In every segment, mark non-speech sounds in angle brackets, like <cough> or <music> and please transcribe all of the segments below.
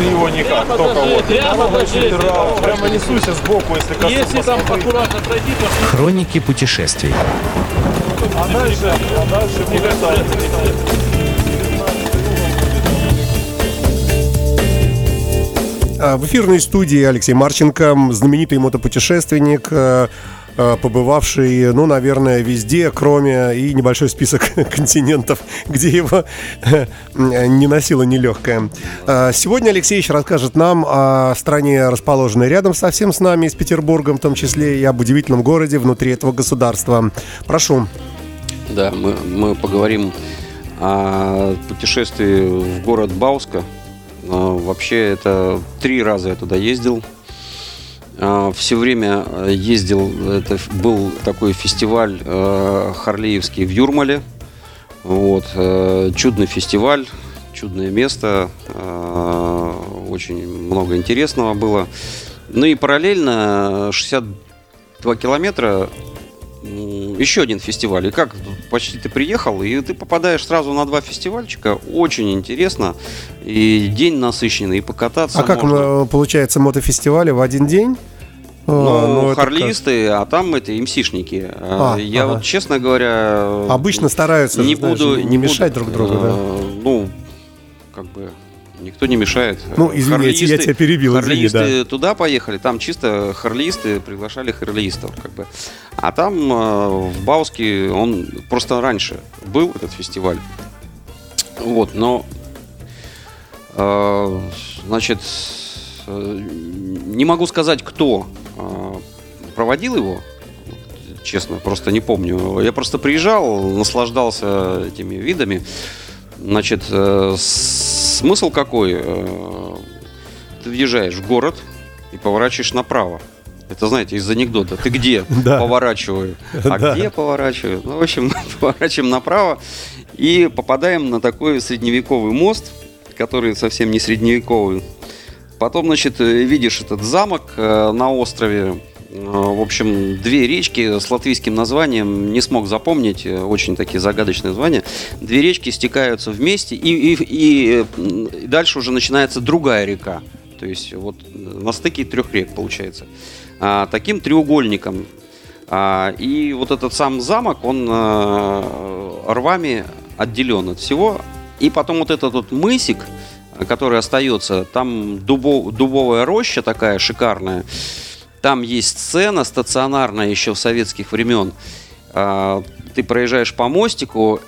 ты его никак, Прямо только вот. прямо несуйся сбоку, если коснусь. Если там аккуратно пройти, то Хроники путешествий. А дальше, а дальше будет. А, В эфирной студии Алексей Марченко, знаменитый мотопутешественник, э, побывавший, ну, наверное, везде, кроме и небольшой список <laughs> континентов, где его э, не носила нелегкая. А, Сегодня Алексеевич расскажет нам о стране, расположенной рядом совсем с нами, с Петербургом, в том числе и об удивительном городе внутри этого государства. Прошу. Да, мы, мы поговорим о путешествии в город Бауска. Вообще это три раза я туда ездил. Все время э, ездил, это был такой фестиваль э, Харлеевский в Юрмале. Вот, э, чудный фестиваль, чудное место, очень много интересного было. Ну и параллельно 62 километра еще один фестиваль. И как почти ты приехал, и ты попадаешь сразу на два фестивальчика. Очень интересно. И день насыщенный, и покататься А как можно. э, получается мотофестивали в один день? А, Ну, это как? харлисты, а там это МСишники. А, А, Я ага. вот, честно говоря... Обычно стараются не знаешь, буду, не, не мешать буду, друг другу, да? э, Ну, как бы никто не мешает. Ну, извини, я тебя перебил, извини, Харлеисты туда поехали, там чисто харлеисты приглашали харлеистов, как бы. А там э, в Бауске он просто раньше был этот фестиваль. Вот, но э, значит, э, не могу сказать, кто э, проводил его, честно, просто не помню. Я просто приезжал, наслаждался этими видами. Значит, э, смысл какой? Э, Ты въезжаешь в город и поворачиваешь направо. Это, знаете, из анекдота. Ты где? <laughs> Да. Поворачиваю. А <laughs> Да. где поворачиваю? Ну, в общем, <laughs> поворачиваем направо и попадаем на такой средневековый мост, который совсем не средневековый. Потом, значит, видишь этот замок э, на острове. Э, В общем, две речки с латвийским названием не смог запомнить, э, очень такие загадочные названия. Две речки стекаются вместе, и, и- и, дальше уже начинается другая река. То есть вот на стыке трех рек получается. А, таким треугольником. А, и вот этот сам замок, он э, рвами отделен от всего. И потом вот этот вот мысик, который остается, там дубо- дубовая роща такая шикарная. Там есть сцена стационарная еще в советских времен. А, Ты проезжаешь по мостику,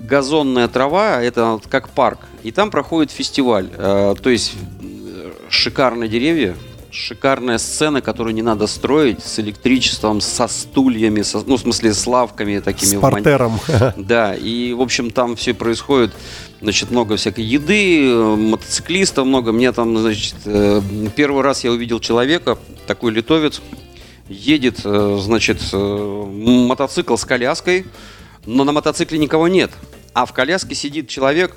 газонная трава, это как парк. И там проходит фестиваль. А, То есть э, шикарные деревья, шикарная сцена, которую не надо строить, с электричеством, со стульями, со- ну, в смысле, с лавками такими. С портером. <laughs> да, и, в общем, там все происходит, значит, много всякой еды, мотоциклистов много. Мне там, значит, э, первый раз я увидел человека, такой литовец, едет, э, значит, э, мотоцикл с коляской, но на мотоцикле никого нет. А в коляске сидит человек,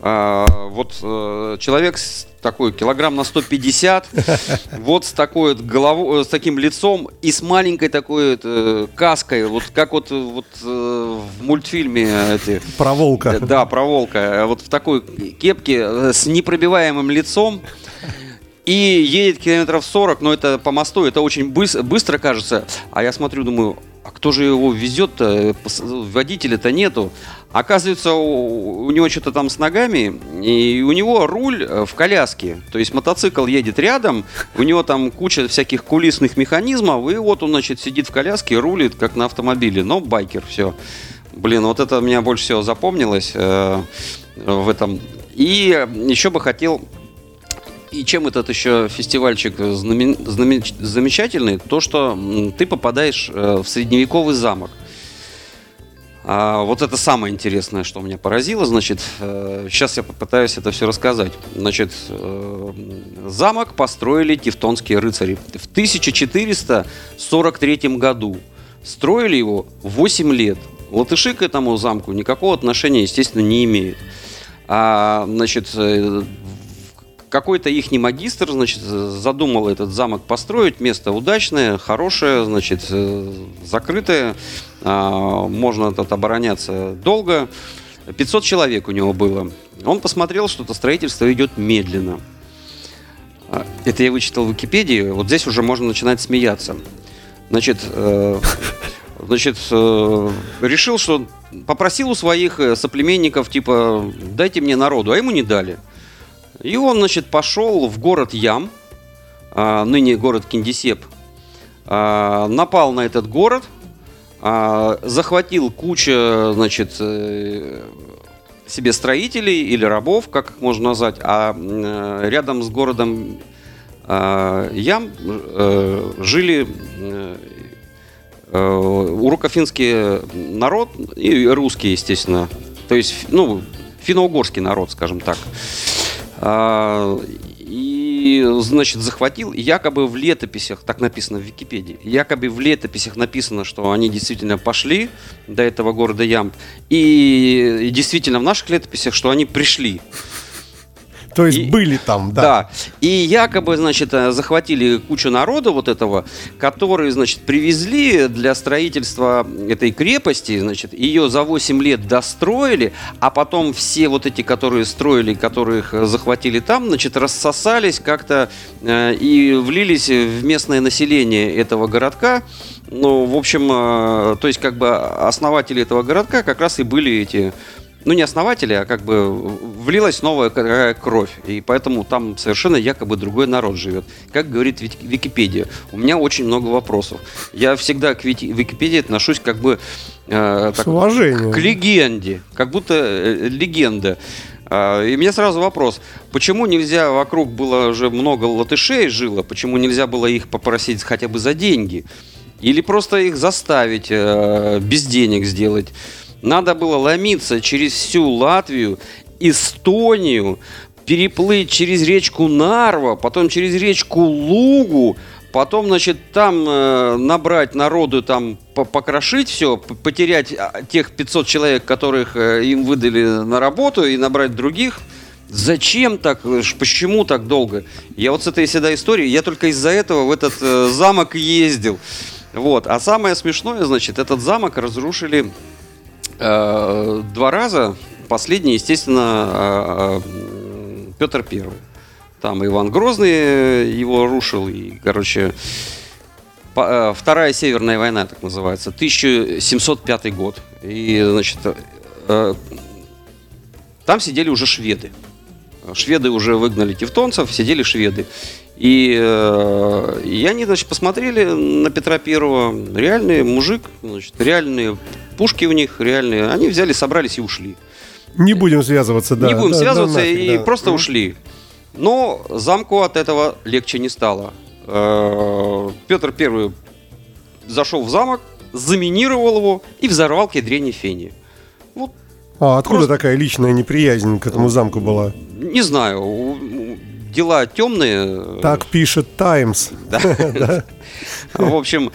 вот э, человек с такой килограмм на 150, <laughs> вот с такой головой, э, с таким лицом и с маленькой такой э, каской, вот как вот, вот э, в мультфильме эти. Про волка. Да, про волка. Вот в такой кепке с непробиваемым лицом. И едет километров 40, но это по мосту, это очень быс- быстро кажется. А я смотрю, думаю, а кто же его везет-то? Пос- Водителя-то нету. Оказывается, у, у него что-то там с ногами, и у него руль э, в коляске. То есть мотоцикл едет рядом, у него там куча всяких кулисных механизмов, и вот он, значит, сидит в коляске, рулит, как на автомобиле, но байкер, все. Блин, вот это меня больше всего запомнилось э, в этом. И еще бы хотел и чем этот еще фестивальчик знамен- знамен- замечательный, то что ты попадаешь э, в средневековый замок. А, вот это самое интересное, что меня поразило. Значит, э, сейчас я попытаюсь это все рассказать. Значит, э, замок построили тевтонские рыцари в 1443 году. Строили его 8 лет. Латыши к этому замку никакого отношения, естественно, не имеют. А, значит, э, какой-то их магистр, значит, задумал этот замок построить. Место удачное, хорошее, значит, э, закрытое. А, Можно тут обороняться долго. 500 человек у него было. Он посмотрел, что это строительство идет медленно. А, Это я вычитал в Википедии. Вот здесь уже можно начинать смеяться. Значит, э, значит, э, решил, что попросил у своих э, соплеменников, типа, дайте мне народу, а ему не дали. И он, значит, пошел в город Ям, а, ныне город Киндисеп, а, напал на этот город, а, захватил кучу, значит, э, себе строителей или рабов, как их можно назвать, а э, рядом с городом Ям э, жили урокофинский народ и русский, естественно. То есть, ну, финно-угорский народ, скажем так. А, И, значит, захватил, якобы в летописях, так написано в Википедии, якобы в летописях написано, что они действительно пошли до этого города Ямб, и, и действительно в наших летописях, что они пришли. То есть И- были там, да. Да. И якобы, значит, э, захватили кучу народа вот этого, которые, значит, привезли для строительства этой крепости, значит, ее за 8 лет достроили, а потом все вот эти, которые строили, которых э, захватили там, значит, рассосались как-то э, и влились в местное население этого городка. Ну, в общем, э, то есть, как бы основатели этого городка как раз и были эти ну не основатели, а как бы влилась новая кровь. И поэтому там совершенно якобы другой народ живет. Как говорит Вик- Википедия. У меня очень много вопросов. Я всегда к Вики- Википедии отношусь как бы э, С так, уважением. к легенде. Как будто э, легенда. А, И мне сразу вопрос, почему нельзя, вокруг было уже много латышей жило, почему нельзя было их попросить хотя бы за деньги? Или просто их заставить, э, без денег сделать? Надо было ломиться через всю Латвию, Эстонию, переплыть через речку Нарва, потом через речку Лугу, потом, значит, там э, набрать народу, там по- покрошить все, потерять а, тех 500 человек, которых э, им выдали на работу, и набрать других. Зачем так? Ш- Почему так долго? Я вот с этой всегда историей, я только из-за этого в этот э, замок ездил. Вот. А самое смешное, значит, этот замок разрушили э, два раза. Последний, естественно, э, Петр Первый. Там Иван Грозный э, его рушил. И, короче, э, Вторая Северная война, так называется. 1705 год. И, значит, э, там сидели уже шведы. Шведы уже выгнали тевтонцев, сидели шведы. И, э, и они, значит, посмотрели на Петра Первого. Реальный мужик, значит, реальные пушки у них, реальные. Они взяли, собрались и ушли. Не будем связываться, да. не будем да, да, связываться нафиг, и да. просто ушли. Но замку от этого легче не стало. Э, Петр Первый зашел в замок, заминировал его и взорвал к ядрене фени. Вот А откуда Просто- такая личная неприязнь к этому замку была? не знаю, дела темные. Так пишет Таймс. <laughs> В общем,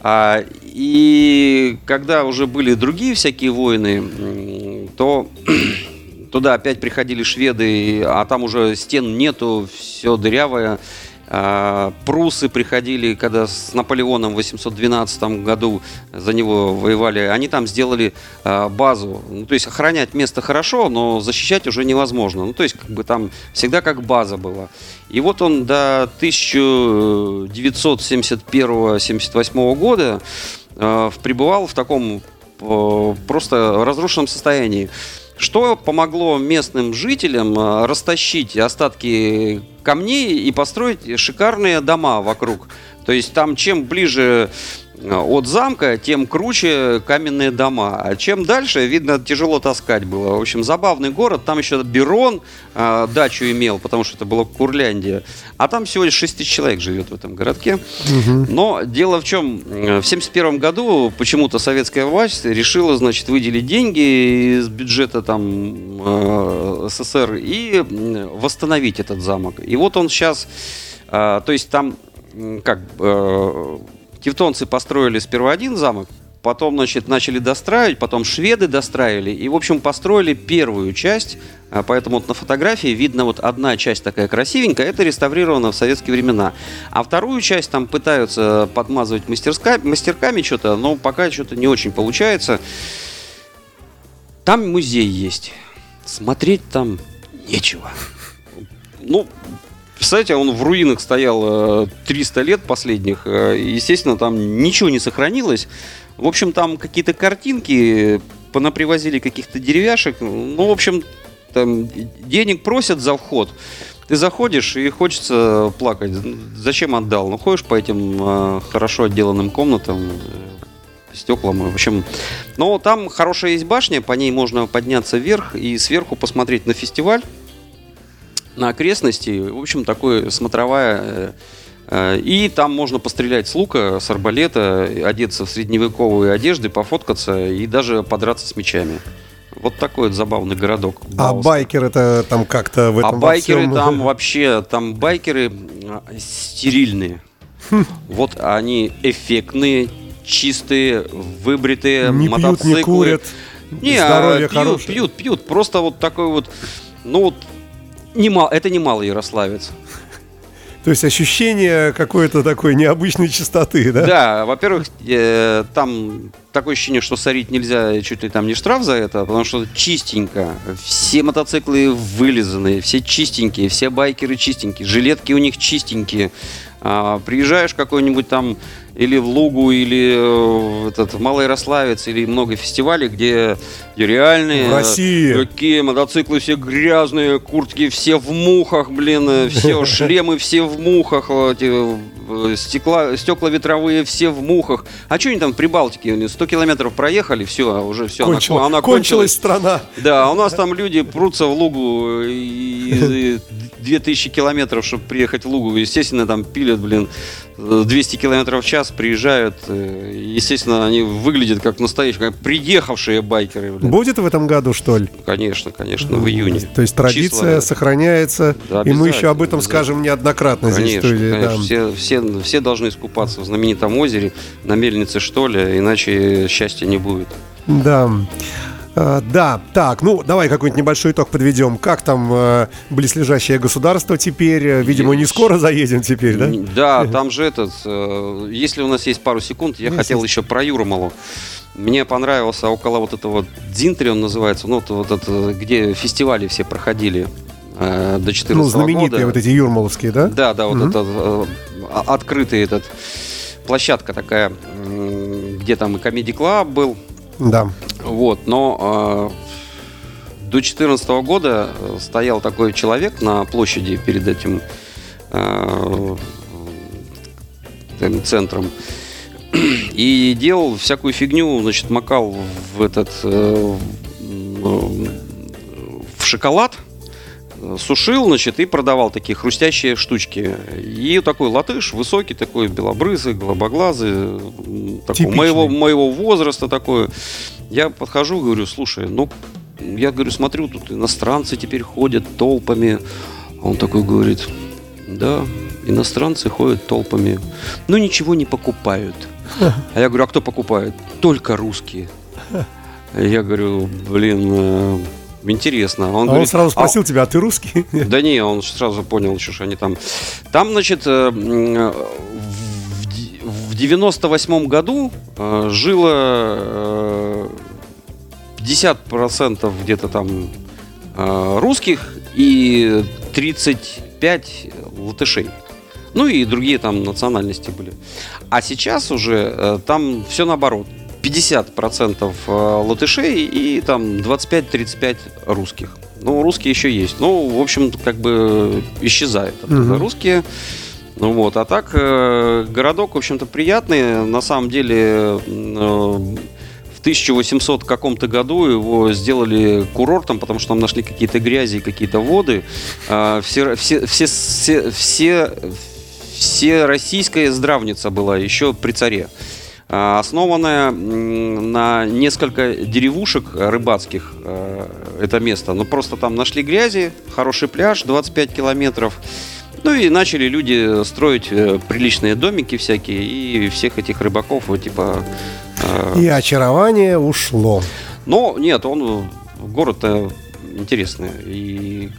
а, и когда уже были другие всякие войны, то <clears throat> туда опять приходили шведы, а там уже стен нету, все дырявое. А, Прусы приходили, когда с Наполеоном в 812 году за него воевали. Они там сделали а, базу. Ну, то есть охранять место хорошо, но защищать уже невозможно. Ну, то есть как бы там всегда как база была. И вот он до 1971-78 года э, пребывал в таком просто разрушенном состоянии. Что помогло местным жителям э, растащить остатки камней и построить шикарные дома вокруг. То есть там чем ближе от замка, тем круче каменные дома. А чем дальше, видно, тяжело таскать было. В общем, забавный город. Там еще Берон э, дачу имел, потому что это была Курляндия. А там всего лишь 6 тысяч человек живет в этом городке. Но дело в чем, э, в 71 году почему-то советская власть решила, значит, выделить деньги из бюджета там э, СССР и восстановить этот замок. И вот он сейчас, то есть там, как, э, тевтонцы построили сперва один замок, потом, значит, начали достраивать, потом шведы достраивали, и, в общем, построили первую часть, а, поэтому вот на фотографии видно вот одна часть такая красивенькая, это реставрировано в советские времена, а вторую часть там пытаются подмазывать мастерска, мастерками что-то, но пока что-то не очень получается. Там музей есть, смотреть там нечего. Ну, Представляете, он в руинах стоял э, 300 лет последних. э, Естественно, там ничего не сохранилось. В общем, там какие-то картинки, понапривозили каких-то деревяшек. Ну, в общем, там денег просят за вход. Ты заходишь и хочется плакать. Зачем отдал? Ну, ходишь по этим э, хорошо отделанным комнатам, э, стеклам. В общем, но там хорошая есть башня, по ней можно подняться вверх и сверху посмотреть на фестиваль, на окрестности. В общем, такое смотровая. э, э, И там можно пострелять с лука, с арбалета, одеться в средневековые одежды, пофоткаться и даже подраться с мечами. Вот такой вот забавный городок. А Баус. байкер это там как-то в А этом во байкеры всем- там <laughs> вообще, там байкеры а, стерильные. Хм. <laughs> Вот они эффектные, чистые, выбритые, не пьют, мотоциклы. не курят. Не, а здоровье пьют, хорошее. пьют, пьют. Просто вот такой вот, ну вот, немало, это немало ярославец. То есть ощущение какой-то такой необычной чистоты, да? Да, во-первых, э, там такое ощущение, что сорить нельзя, чуть ли там не штраф за это, потому что чистенько. Все мотоциклы вылизанные, все чистенькие, все байкеры чистенькие, жилетки у них чистенькие. А, приезжаешь в какой-нибудь там или в Лугу, или э, в этот в Малоярославец, или много фестивалей, где, где реальные... В России. Какие мотоциклы все грязные, куртки все в мухах, блин, э, все <laughs> шлемы все в мухах, э, эти, стекла, стекла ветровые все в мухах. А что они там в Прибалтике? Они 100 километров проехали, все, уже все, Кончила- она, она кончилась страна. Да, а у нас там люди прутся в Лугу и, и 2000 километров, чтобы приехать в Лугу. Естественно, там пилят, блин, 200 километров в час, приезжают. э, Естественно, они выглядят как настоящие, как приехавшие байкеры. блин. Будет в этом году, что ли? Конечно, конечно, в июне. То есть традиция Числа- сохраняется, Да, и мы еще об этом скажем неоднократно здесь в Конечно, да. конечно. Все, все, все должны искупаться в знаменитом озере на мельнице, что ли, иначе счастья не будет. Да. А, Да, так, ну давай какой-нибудь небольшой итог подведем. Как там э, близлежащее государство теперь? Э, Видимо, не скоро заедем теперь, да? Да, там же этот, э, если у нас есть пару секунд, я Есть, хотел еще про Юрмалу. Мне понравился около вот этого Дзинтри, он называется, ну вот, это, где фестивали все проходили э, до 14 Ну, знаменитые года. вот эти юрмаловские, да? Да, да, вот Мгм. этот э, открытый этот площадка такая, где там и комедий клаб был, Да. Вот, но э, до 2014 года стоял такой человек на площади перед этим э, центром и делал всякую фигню, значит, макал в этот э, в шоколад, э, сушил, значит, и продавал такие хрустящие штучки. И такой латыш, высокий такой, белобрысый, голубоглазый, такой, моего, моего возраста такой. Я подхожу, говорю, слушай, ну, я говорю, смотрю, тут иностранцы теперь ходят толпами. А он такой говорит, да, иностранцы ходят толпами, но ничего не покупают. <laughs> А я говорю, а кто покупает? Только русские. <laughs> Я говорю, блин, э, интересно. Он А он говорит, сразу «А спросил тебя, а ты русский? да не, он сразу понял, что ж они там. Там, значит, э, э, в ди- в 98 году э, жило э, 50% где-то там русских и 35 латышей. Ну и другие там национальности были. А сейчас уже там все наоборот. 50% э, латышей и там 25-35 русских. Ну, русские еще есть. Ну, в общем, как бы исчезает Мгм. русские. Ну вот, а так э, городок, в общем-то, приятный. На самом деле, э, в 1800 каком-то году его сделали курортом, потому что там нашли какие-то грязи, какие-то воды. А, все, все, все, все, все, все российская здравница была еще при царе. А, Основанная на несколько деревушек рыбацких э, это место. Ну просто там нашли грязи, хороший пляж, 25 километров. Ну и начали люди строить э, приличные домики всякие, и всех этих рыбаков, вот, типа... э, И очарование ушло. но нет, он э, город интересный. И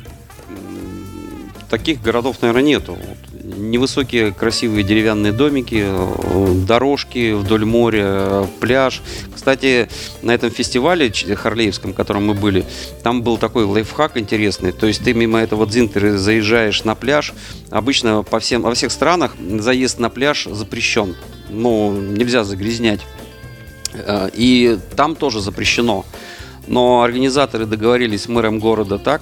таких городов, наверное, нету. Вот невысокие красивые деревянные домики, э, дорожки вдоль моря, пляж. Кстати, на этом фестивале Харлеевском, в котором мы были, там был такой лайфхак интересный. То есть ты мимо этого дзинтера заезжаешь на пляж. Обычно по всем, во всех странах заезд на пляж запрещен. Ну, нельзя загрязнять. Э, И там тоже запрещено. Но организаторы договорились с мэром города так,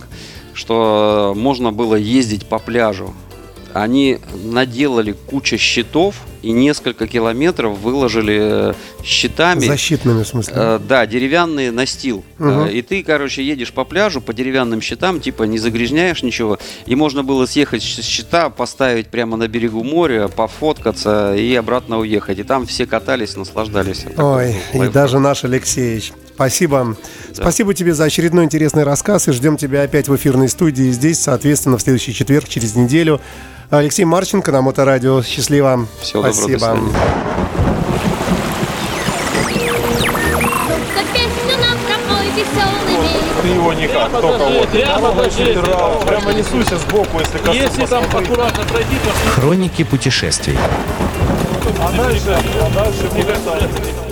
что можно было ездить по пляжу. Они наделали кучу щитов и несколько километров выложили э, щитами. Защитными, в смысле. Э, да, деревянный настил. Мгм. Э, И ты, короче, едешь по пляжу по деревянным щитам, типа не загрязняешь ничего. И можно было съехать с щита, поставить прямо на берегу моря, пофоткаться и обратно уехать. И там все катались, наслаждались. Ой, и лайфхак. даже наш Алексеевич. Спасибо. Спасибо тебе за очередной интересный рассказ. И ждем тебя опять в эфирной студии здесь, соответственно, в следующий четверг, через неделю. Алексей Марченко на Моторадио. Счастливо. Всего доброго, до Спасибо. веселыми. Ты его никак, только вот. Прямо. Федерал, Прямо несуйся сбоку, если коснусь. Если там аккуратно пройти, то Хроники путешествий. А дальше, а дальше будет